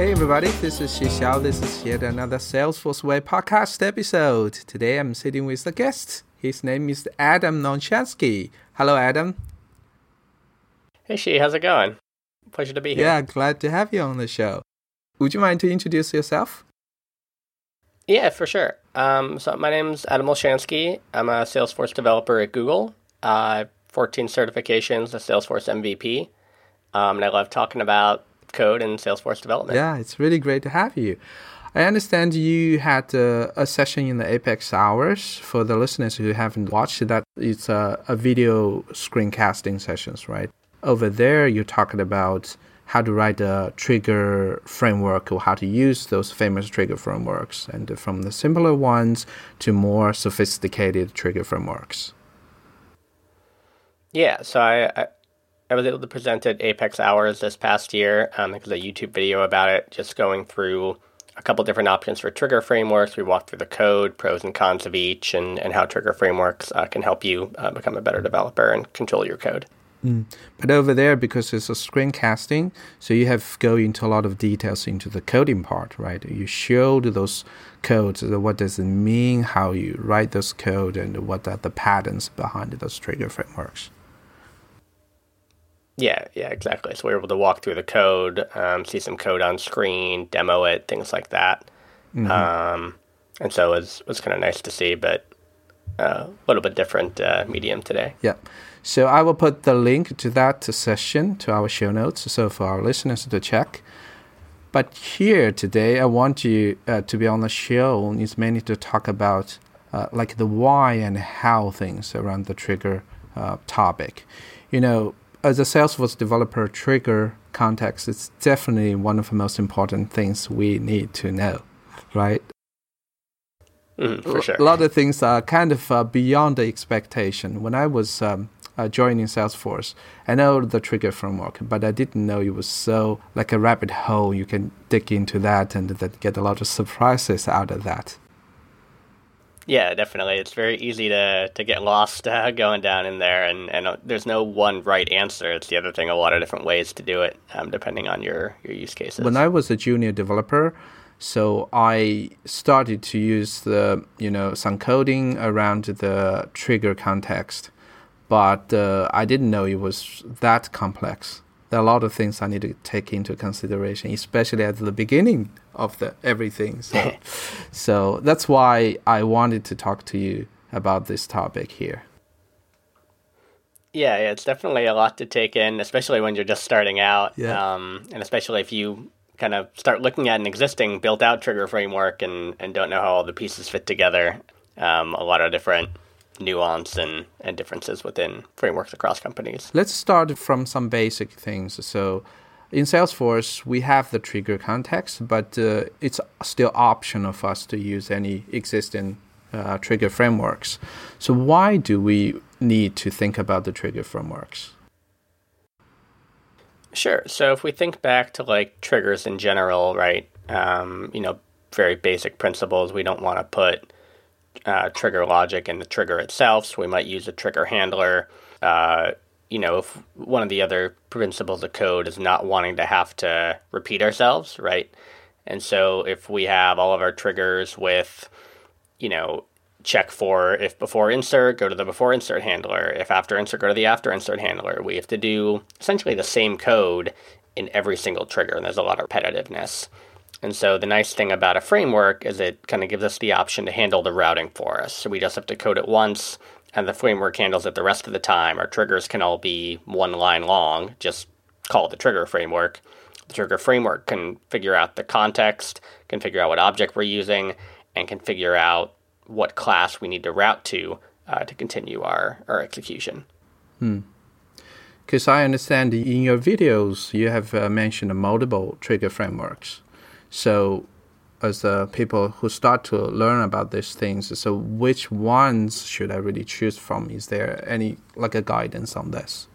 Hey everybody, this is Xiao. This is yet another Salesforce Way podcast episode. Today I'm sitting with a guest. His name is Adam Olshansky. Hello, Adam. Hey, Xi, how's it going? Pleasure to be here. Yeah, glad to have you on the show. Would you mind to introduce yourself? Yeah, for sure. Um, so my name's Adam Olshansky. I'm a Salesforce developer at Google. Uh, 14 certifications, a Salesforce MVP. Um, and I love talking about code and Salesforce development. Yeah, it's really great to have you. I understand you had uh, a session in the Apex Hours. For the listeners who haven't watched that, it's a, a video screencasting sessions, right? Over there, you're talking about how to write a trigger framework or how to use those famous trigger frameworks, and from the simpler ones to more sophisticated trigger frameworks. Yeah, so I, I, I was able to present at Apex Hours this past year. Um, there's a YouTube video about it, just going through a couple different options for trigger frameworks. We walked through the code, pros and cons of each, and, and how trigger frameworks uh, can help you uh, become a better developer and control your code. Mm. But over there, because it's a screencasting, so you have go into a lot of details into the coding part, right? You showed those codes, what does it mean, how you write those code, and what are the patterns behind those trigger frameworks. Yeah, yeah, exactly. So we are able to walk through the code, um, see some code on screen, demo it, things like that. Mm-hmm. Um, and so it was, was kind of nice to see, but uh, a uh, little bit different uh, medium today. Yeah. So I will put the link to that session to our show notes, so for our listeners to check. But here today, I want you uh, to be on the show is mainly to talk about uh, like the why and how things around the trigger uh, topic. You know, as a Salesforce developer, trigger context is definitely one of the most important things we need to know, right? Mm, for sure. A lot of things are kind of uh, beyond the expectation. When I was um, uh, joining Salesforce, I know the trigger framework, but I didn't know it was so like a rabbit hole. You can dig into that and that get a lot of surprises out of that. Yeah, definitely. It's very easy to, to get lost uh, going down in there, and, and uh, there's no one right answer. It's the other thing, a lot of different ways to do it, um, depending on your, your use cases. When I was a junior developer, so I started to use the you know some coding around the trigger context, but uh, I didn't know it was that complex there are a lot of things I need to take into consideration, especially at the beginning of the everything. So, so that's why I wanted to talk to you about this topic here. Yeah, yeah, it's definitely a lot to take in, especially when you're just starting out. Yeah. Um, and especially if you kind of start looking at an existing built out trigger framework and, and don't know how all the pieces fit together. Um, a lot of different nuance and, and differences within frameworks across companies. Let's start from some basic things. So, in Salesforce, we have the trigger context, but uh, it's still optional for us to use any existing uh, trigger frameworks. So, why do we need to think about the trigger frameworks? Sure. So, if we think back to like triggers in general, right? Um, you know, very basic principles. We don't want to put uh, trigger logic in the trigger itself. So we might use a trigger handler. Uh, you know, if one of the other principles of code is not wanting to have to repeat ourselves, right? And so if we have all of our triggers with, you know, check for if before insert, go to the before insert handler. If after insert, go to the after insert handler. We have to do essentially the same code in every single trigger, and there's a lot of repetitiveness. And so the nice thing about a framework is it kind of gives us the option to handle the routing for us. So we just have to code it once, and the framework handles it the rest of the time. Our triggers can all be one line long, just call the trigger framework. The trigger framework can figure out the context, can figure out what object we're using, and can figure out what class we need to route to uh, to continue our, our execution. Hmm. Because I understand in your videos you have uh, mentioned multiple trigger frameworks. So, as uh, people who start to learn about these things, so which ones should I really choose from? Is there any like a guidance on this?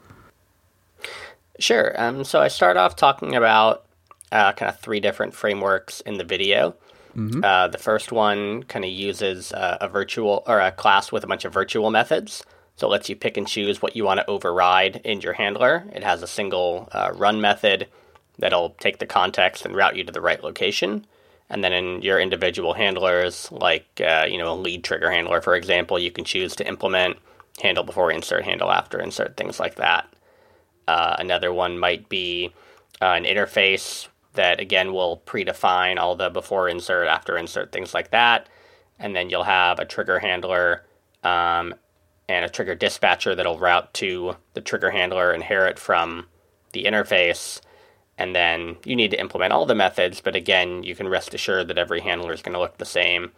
Sure. Um, so I start off talking about uh, kind of three different frameworks in the video. Mm-hmm. Uh, the first one kind of uses uh, a virtual or a class with a bunch of virtual methods. So it lets you pick and choose what you want to override in your handler. It has a single uh, run method that'll take the context and route you to the right location. And then in your individual handlers, like uh, you know a lead trigger handler, for example, you can choose to implement handle before insert, handle after insert, things like that. Uh, another one might be uh, an interface that again will predefine all the before insert, after insert, things like that. And then you'll have a trigger handler um, and a trigger dispatcher that'll route to the trigger handler, inherit from the interface, and then you need to implement all the methods, but again, you can rest assured that every handler is going to look the same.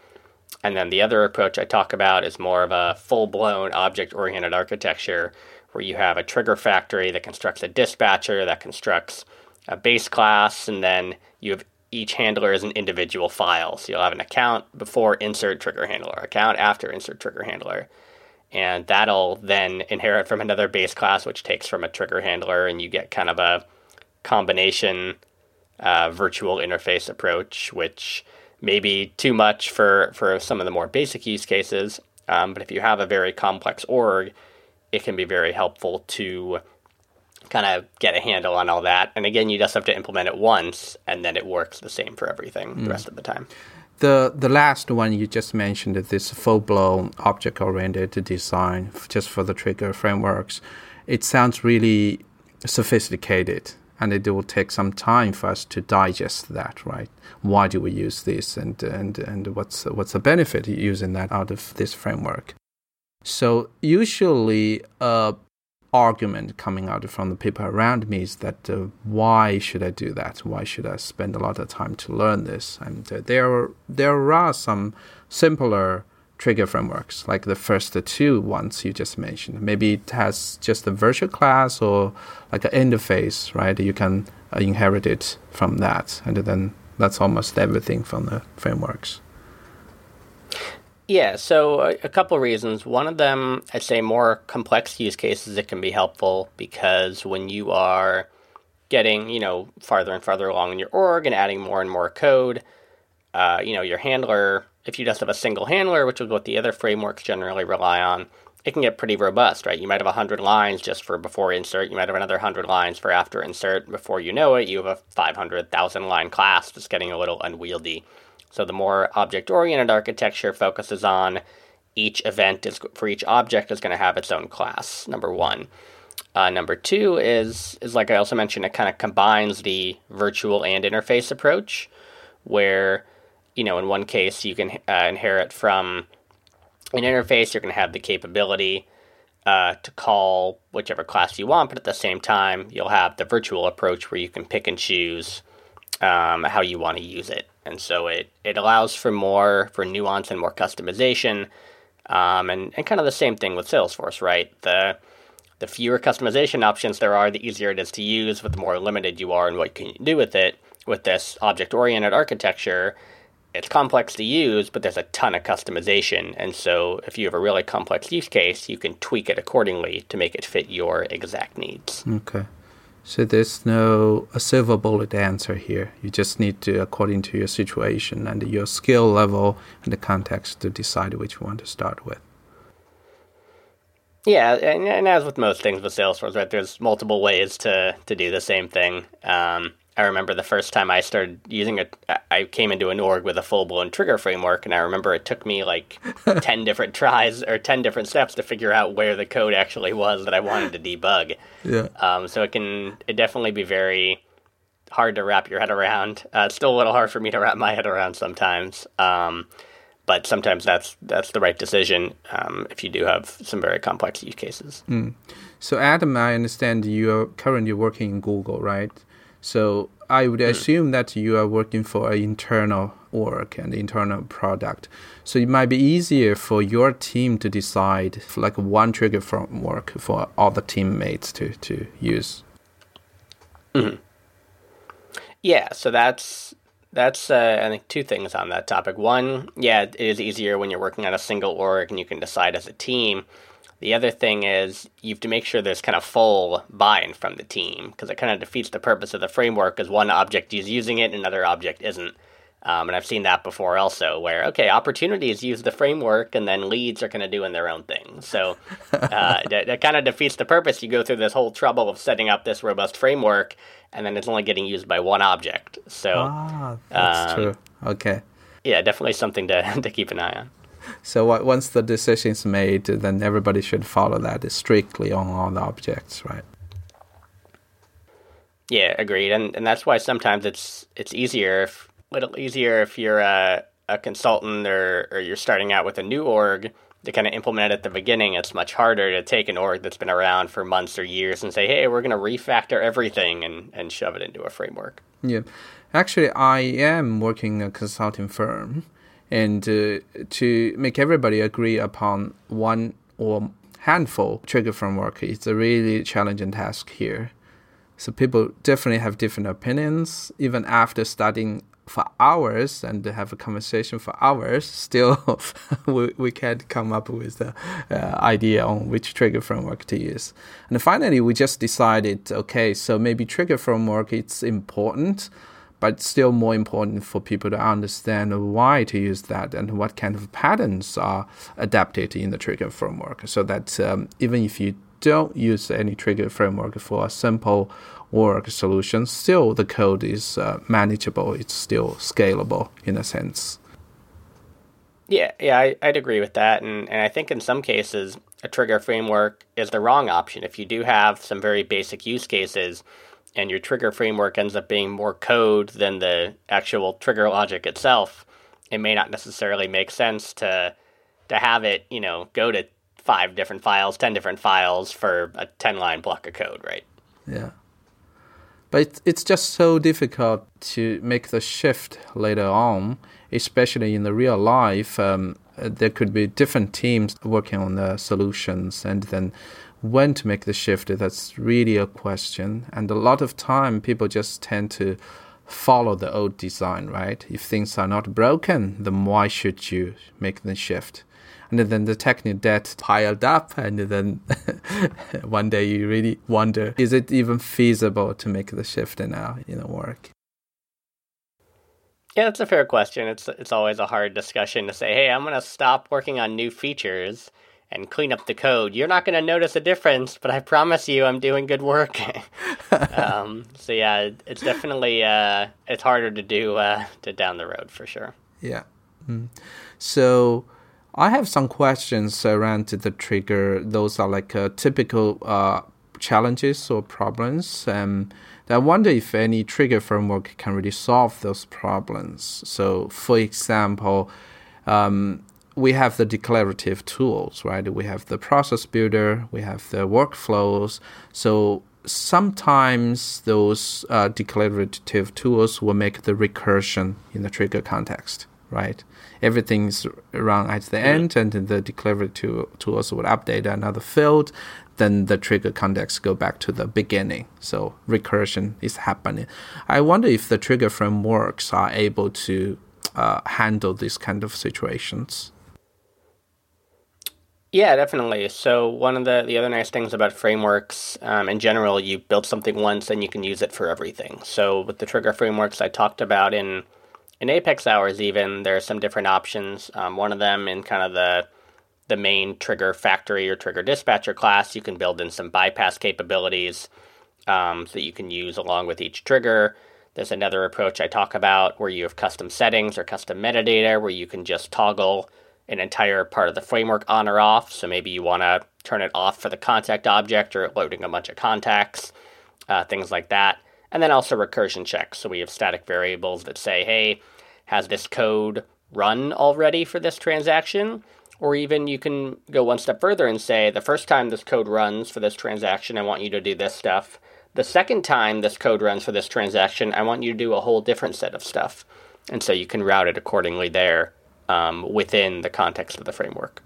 And then the other approach I talk about is more of a full blown object oriented architecture where you have a trigger factory that constructs a dispatcher that constructs a base class, and then you have each handler as an individual file. So you'll have an account before insert trigger handler, account after insert trigger handler. And that'll then inherit from another base class, which takes from a trigger handler, and you get kind of a combination uh, virtual interface approach, which may be too much for, for some of the more basic use cases. Um, but if you have a very complex org, it can be very helpful to kind of get a handle on all that. And again, you just have to implement it once, and then it works the same for everything mm. the rest of the time. The the last one you just mentioned, this full blown object oriented design just for the trigger frameworks, it sounds really sophisticated and it will take some time for us to digest that, right? Why do we use this, and and and what's what's the benefit using that out of this framework? So usually, argument coming out from the people around me is that uh, why should I do that? Why should I spend a lot of time to learn this? And uh, there there are some simpler trigger frameworks, like the first two ones you just mentioned. Maybe it has just a virtual class or like an interface, right? You can uh, inherit it from that, and then that's almost everything from the frameworks. Yeah, so a, a couple reasons. One of them, I'd say more complex use cases, it can be helpful because when you are getting, you know, farther and farther along in your org and adding more and more code, uh, you know, your handler if you just have a single handler, which is what the other frameworks generally rely on, it can get pretty robust, right? You might have 100 lines just for before insert. You might have another 100 lines for after insert. Before you know it, you have a 500,000 line class that's getting a little unwieldy. So the more object oriented architecture focuses on each event is for each object is going to have its own class. Number one. Uh, number two is is like I also mentioned, it kind of combines the virtual and interface approach, where you know, in one case, you can uh, inherit from an interface, you're going to have the capability uh, to call whichever class you want, but at the same time, you'll have the virtual approach where you can pick and choose um, how you want to use it. And so it, it allows for more, for nuance and more customization. Um, and, and kind of the same thing with Salesforce, right? The, the fewer customization options there are, the easier it is to use, but the more limited you are in what you can do with it. With this object oriented architecture, it's complex to use, but there's a ton of customization. And so if you have a really complex use case, you can tweak it accordingly to make it fit your exact needs. Okay. So there's no a silver bullet answer here. You just need to, according to your situation and your skill level and the context, to decide which one to start with. Yeah, and, and as with most things with Salesforce, right, there's multiple ways to, to do the same thing. Um, I remember the first time I started using it, I came into an org with a full blown trigger framework, and I remember it took me like 10 different tries or 10 different steps to figure out where the code actually was that I wanted to debug. Yeah. Um, so it can it definitely be very hard to wrap your head around. Uh, it's still a little hard for me to wrap my head around sometimes. Um, but sometimes that's that's the right decision um, if you do have some very complex use cases. Mm. So Adam, I understand you are currently working in Google, right? So I would hmm. assume that you are working for an internal work and internal product. So it might be easier for your team to decide like one trigger framework for all the teammates to, to use. Mm-hmm. Yeah, so that's that's uh, I think two things on that topic. One, yeah, it is easier when you're working on a single org and you can decide as a team. The other thing is you have to make sure there's kind of full buy-in from the team because it kind of defeats the purpose of the framework because one object is using it and another object isn't. Um, and I've seen that before also, where okay, opportunities use the framework, and then leads are kind of doing their own thing. So uh, that, that kind of defeats the purpose. You go through this whole trouble of setting up this robust framework, and then it's only getting used by one object. So ah, that's um, true. Okay. Yeah, definitely something to to keep an eye on. So once the decision is made, then everybody should follow that strictly on all the objects, right? Yeah, agreed. And and that's why sometimes it's it's easier if little easier if you're a, a consultant or, or you're starting out with a new org to kind of implement it at the beginning. It's much harder to take an org that's been around for months or years and say, hey, we're going to refactor everything and, and shove it into a framework. Yeah. Actually, I am working a consulting firm. And uh, to make everybody agree upon one or handful trigger framework is a really challenging task here. So people definitely have different opinions. Even after studying for hours and have a conversation for hours, still we, we can't come up with the uh, idea on which trigger framework to use. And finally, we just decided, okay, so maybe trigger framework it's important, but still more important for people to understand why to use that and what kind of patterns are adapted in the trigger framework, so that um, even if you don't use any trigger framework for a simple work solution, still the code is uh, manageable. It's still scalable in a sense. Yeah, yeah, I, would agree with that. And, and I think in some cases, a trigger framework is the wrong option. If you do have some very basic use cases and your trigger framework ends up being more code than the actual trigger logic itself, it may not necessarily make sense to to have it, you know, go to five different files, ten different files for a ten line block of code, right? Yeah. But it's just so difficult to make the shift later on, especially in the real life. Um, there could be different teams working on the solutions, and then when to make the shift, that's really a question. And a lot of time, people just tend to follow the old design, right? If things are not broken, then why should you make the shift? and then the technical debt piled up, and then one day you really wonder, is it even feasible to make the shift now in the work? Yeah, that's a fair question. It's it's always a hard discussion to say, hey, I'm going to stop working on new features and clean up the code. You're not going to notice a difference, but I promise you, I'm doing good work. um, so yeah, it's definitely uh, it's harder to do uh, to down the road for sure. Yeah. Mm. So I have some questions around the trigger. Those are like uh, typical uh, challenges or problems. Um, I wonder if any trigger framework can really solve those problems. So, for example, um, we have the declarative tools, right? We have the process builder, we have the workflows. So sometimes those uh, declarative tools will make the recursion in the trigger context right? Everything's run at the end, and the declarative tools would update another field. Then the trigger context go back to the beginning. So recursion is happening. I wonder if the trigger frameworks are able to uh, handle these kind of situations. Yeah, definitely. So one of the, the other nice things about frameworks um, in general, you build something once and you can use it for everything. So with the trigger frameworks I talked about in in Apex hours, even there are some different options. Um, one of them in kind of the the main trigger factory or trigger dispatcher class, you can build in some bypass capabilities um, that you can use along with each trigger. There's another approach I talk about where you have custom settings or custom metadata where you can just toggle an entire part of the framework on or off. So maybe you want to turn it off for the contact object or loading a bunch of contacts, uh, things like that. And then also recursion checks. So we have static variables that say, hey, has this code run already for this transaction? Or even you can go one step further and say, the first time this code runs for this transaction, I want you to do this stuff. The second time this code runs for this transaction, I want you to do a whole different set of stuff. And so you can route it accordingly there um, within the context of the framework.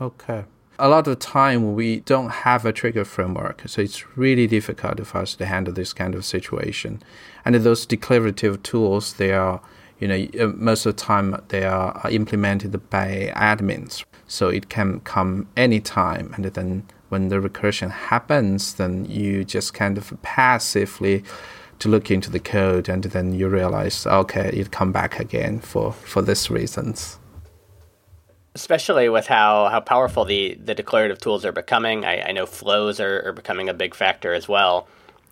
Okay a lot of time we don't have a trigger framework, so it's really difficult for us to handle this kind of situation. And those declarative tools, they are, you know, uh, most of the time they are implemented by admins, so it can come anytime. And then when the recursion happens, then you just kind of passively to look into the code, and then you realize, okay, it come back again for for this reasons. Especially with how, how powerful the, the declarative tools are becoming, I, I know flows are, are becoming a big factor as well.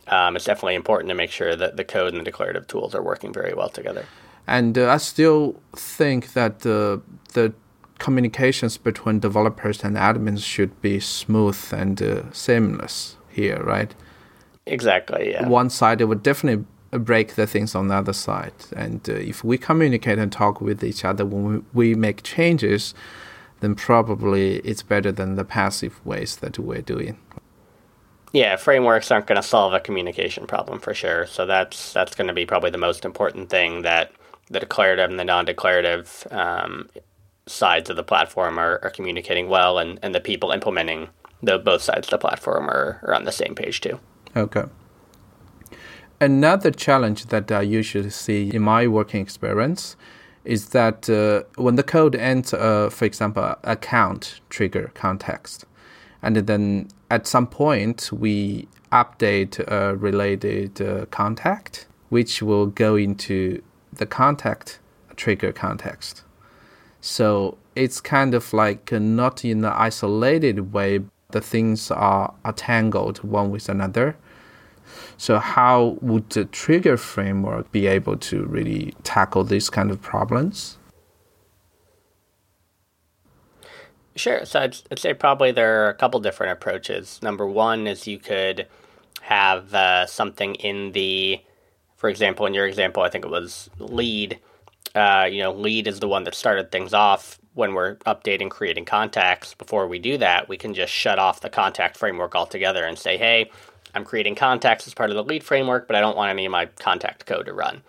Um, it's definitely important to make sure that the code and the declarative tools are working very well together. And uh, I still think that uh, the communications between developers and admins should be smooth and uh, seamless here, right? Exactly. Yeah. One side it would definitely break the things on the other side, and uh, if we communicate and talk with each other when we, we make changes, then probably it's better than the passive ways that we're doing. Yeah, frameworks aren't going to solve a communication problem for sure. So that's that's going to be probably the most important thing that the declarative and the non-declarative um, sides of the platform are, are communicating well, and, and the people implementing the both sides of the platform are, are on the same page too. Okay. Another challenge that I usually see in my working experience is that uh, when the code ends, uh, for example, account trigger context, and then at some point we update a related uh, contact, which will go into the contact trigger context. So it's kind of like not in an isolated way, the things are, are tangled one with another. So how would the trigger framework be able to really tackle these kind of problems? Sure. So I'd, I'd say probably there are a couple different approaches. Number one is you could have uh, something in the, for example, in your example, I think it was lead. Uh, you know, lead is the one that started things off when we're updating, creating contacts. Before we do that, we can just shut off the contact framework altogether and say, hey, I'm creating contacts as part of the lead framework, but I don't want any of my contact code to run.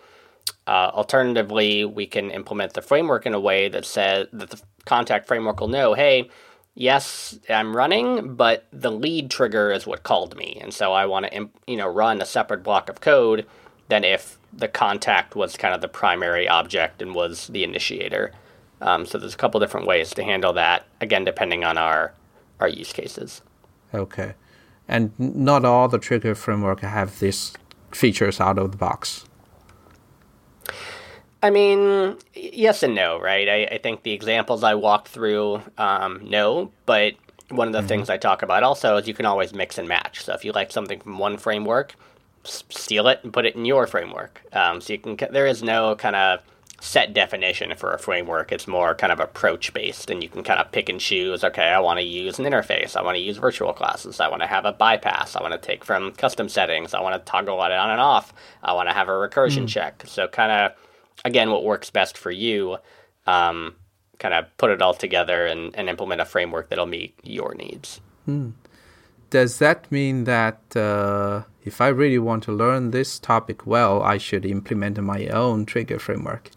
Uh, alternatively, we can implement the framework in a way that says that the contact framework will know, hey, yes, I'm running, but the lead trigger is what called me, and so I want to, you know, run a separate block of code than if the contact was kind of the primary object and was the initiator. Um, so there's a couple different ways to handle that. Again, depending on our our use cases. Okay, and not all the trigger framework have these features out of the box. I mean, yes and no, right? I, I think the examples I walked through, um, no, but one of the mm-hmm. things I talk about also is you can always mix and match. So if you like something from one framework, steal it and put it in your framework. Um, so you can, there is no kind of set definition for a framework. It's more kind of approach based, and you can kind of pick and choose. Okay, I want to use an interface. I want to use virtual classes. I want to have a bypass. I want to take from custom settings. I want to toggle it on and off. I want to have a recursion mm. check. So kind of again, what works best for you, um, kind of put it all together and, and implement a framework that'll meet your needs. Hmm. Does that mean that uh, if I really want to learn this topic well, I should implement my own trigger framework?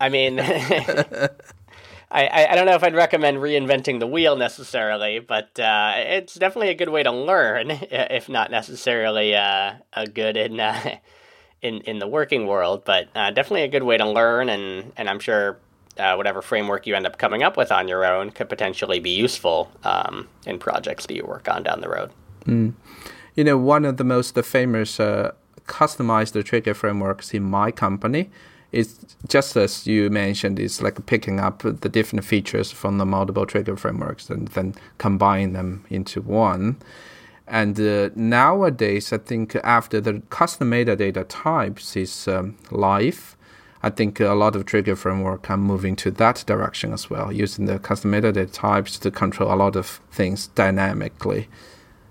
I mean, I, I, don't know if I'd recommend reinventing the wheel necessarily, but uh, it's definitely a good way to learn, if not necessarily uh, a good in uh, in in the working world, but uh, definitely a good way to learn, and and I'm sure uh, whatever framework you end up coming up with on your own could potentially be useful um, in projects that you work on down the road. Mm. You know, one of the most famous uh, customized trigger frameworks in my company is just as you mentioned, it's like picking up the different features from the multiple trigger frameworks and then combine them into one. And uh, nowadays, I think after the custom metadata types is um, live, I think a lot of trigger framework are moving to that direction as well, using the custom metadata types to control a lot of things dynamically.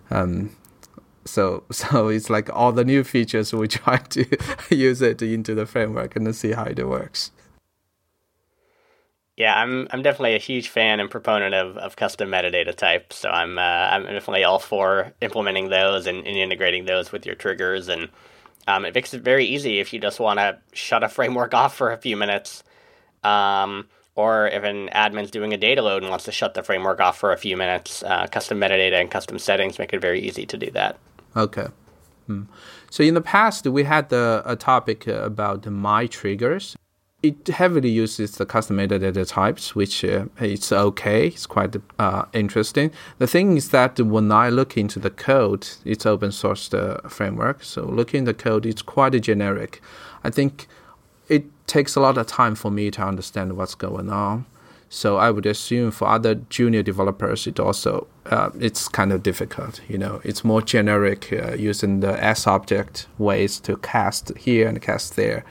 Um, so, so it's like all the new features we try to use it into the framework and see how it works. Yeah, I'm I'm definitely a huge fan and proponent of, of custom metadata types. So I'm uh, I'm definitely all for implementing those and, and integrating those with your triggers. And um, it makes it very easy if you just want to shut a framework off for a few minutes, um, or if an admin's doing a data load and wants to shut the framework off for a few minutes. Uh, custom metadata and custom settings make it very easy to do that. Okay. Hmm. So in the past, we had the, a topic about my triggers it heavily uses the custom metadata types, which uh, it's okay. It's quite uh, interesting. The thing is that when I look into the code, it's open source the framework. So looking the code, it's quite generic. I think it takes a lot of time for me to understand what's going on. So I would assume for other junior developers, it also uh, it's kind of difficult. You know, it's more generic uh, using the SObject ways to cast here and cast there.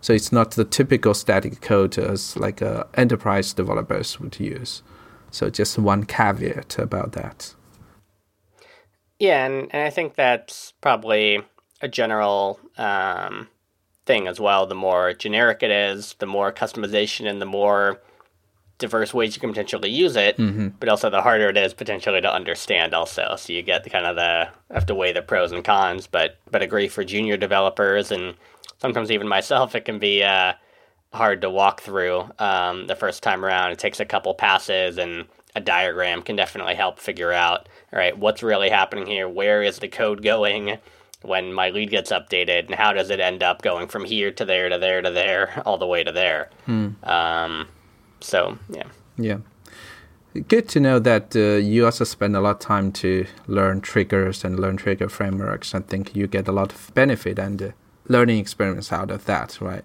So it's not the typical static code as like uh, enterprise developers would use. So just one caveat about that. Yeah, and, and I think that's probably a general um, thing as well. The more generic it is, the more customization and the more diverse ways you can potentially use it, mm-hmm. but also the harder it is potentially to understand also. So you get the kind of the have to weigh the pros and cons, but but agree for junior developers and sometimes even myself it can be uh, hard to walk through um, the first time around. It takes a couple passes and a diagram can definitely help figure out all right what's really happening here where is the code going when my lead gets updated and how does it end up going from here to there to there to there all the way to there hmm. um, so yeah. Yeah. Good to know that uh, you also spend a lot of time to learn triggers and learn trigger frameworks. I think you get a lot of benefit and uh, learning experience out of that, right?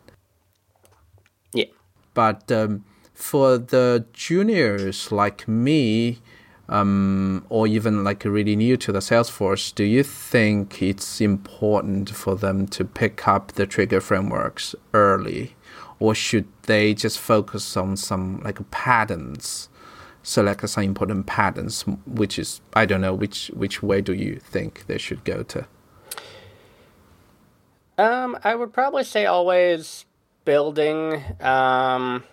Yeah. But um, for the juniors like me, um, or even like really new to the Salesforce, do you think it's important for them to pick up the trigger frameworks early? Or should they just focus on some like patterns? Select some important patterns which is i don't know which which way do you think they should go to? Um i would probably say always building um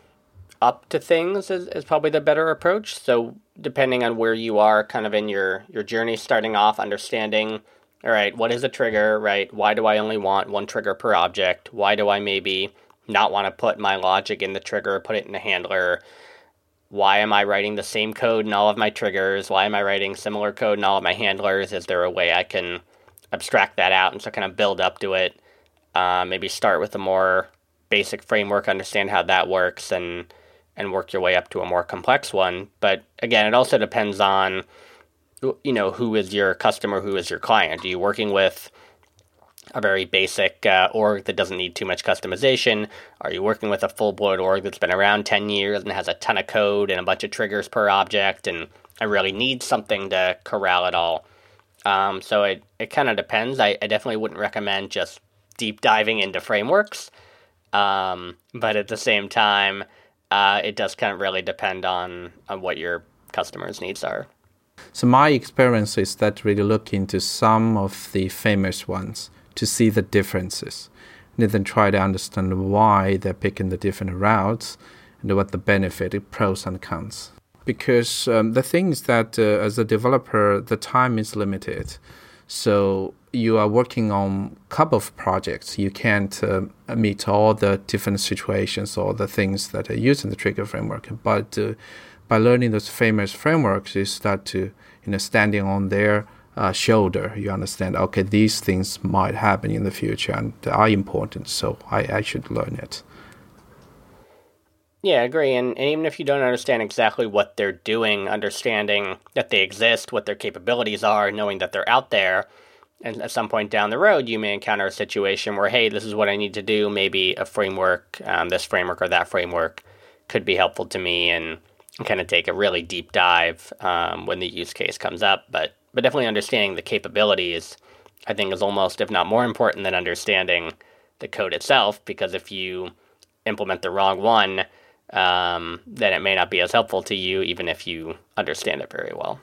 up to things is, is probably the better approach. So depending on where you are kind of in your your journey starting off understanding all right what is a trigger right? Why do i only want one trigger per object? Why do i maybe not want to put my logic in the trigger, put it in the handler. Why am I writing the same code in all of my triggers? Why am I writing similar code in all of my handlers? Is there a way I can abstract that out and so kind of build up to it? Uh, maybe start with a more basic framework, understand how that works, and and work your way up to a more complex one. But again, it also depends on you know who is your customer, who is your client. Are you working with a very basic uh, org that doesn't need too much customization? Are you working with a full blown org that's been around 10 years and has a ton of code and a bunch of triggers per object and I really need something to corral it all? Um, so it, it kind of depends. I, I, definitely wouldn't recommend just deep diving into frameworks. Um, but at the same time, uh, it does kind of really depend on, on what your customers' needs are. So my experience is that really look into some of the famous ones to see the differences and then try to understand why they're picking the different routes and what the benefit, the pros and cons. Because um, the thing is that uh, as a developer, the time is limited. So you are working on a couple of projects. You can't uh, meet all the different situations or the things that are used in the trigger framework. But uh, by learning those famous frameworks, you start to, you know, standing on their uh, shoulder, you understand, okay, these things might happen in the future and are important, so I, I should learn it. Yeah, I agree. And, and even if you don't understand exactly what they're doing, understanding that they exist, what their capabilities are, knowing that they're out there, and at some point down the road, you may encounter a situation where, hey, this is what I need to do. Maybe a framework, um, this framework or that framework, could be helpful to me, and kind of take a really deep dive um, when the use case comes up. But but definitely understanding the capabilities, I think, is almost, if not more important than understanding the code itself, because if you implement the wrong one, um, then it may not be as helpful to you, even if you understand it very well.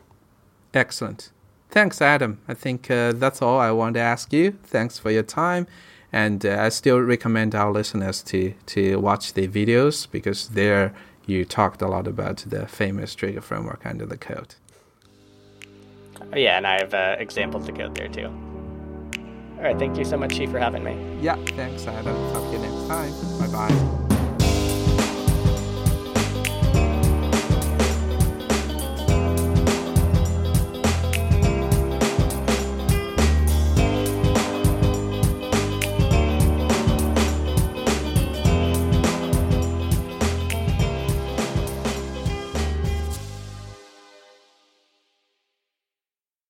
Excellent. Thanks, Adam. I think uh, that's all I want to ask you. Thanks for your time. And uh, I still recommend our listeners to, to watch the videos because there you talked a lot about the famous trigger framework under the code. Oh, yeah, and I have uh, examples to code there too. All right, thank you so much, Chief, for having me. Yeah, thanks, Adam. Talk to you next time. Bye bye.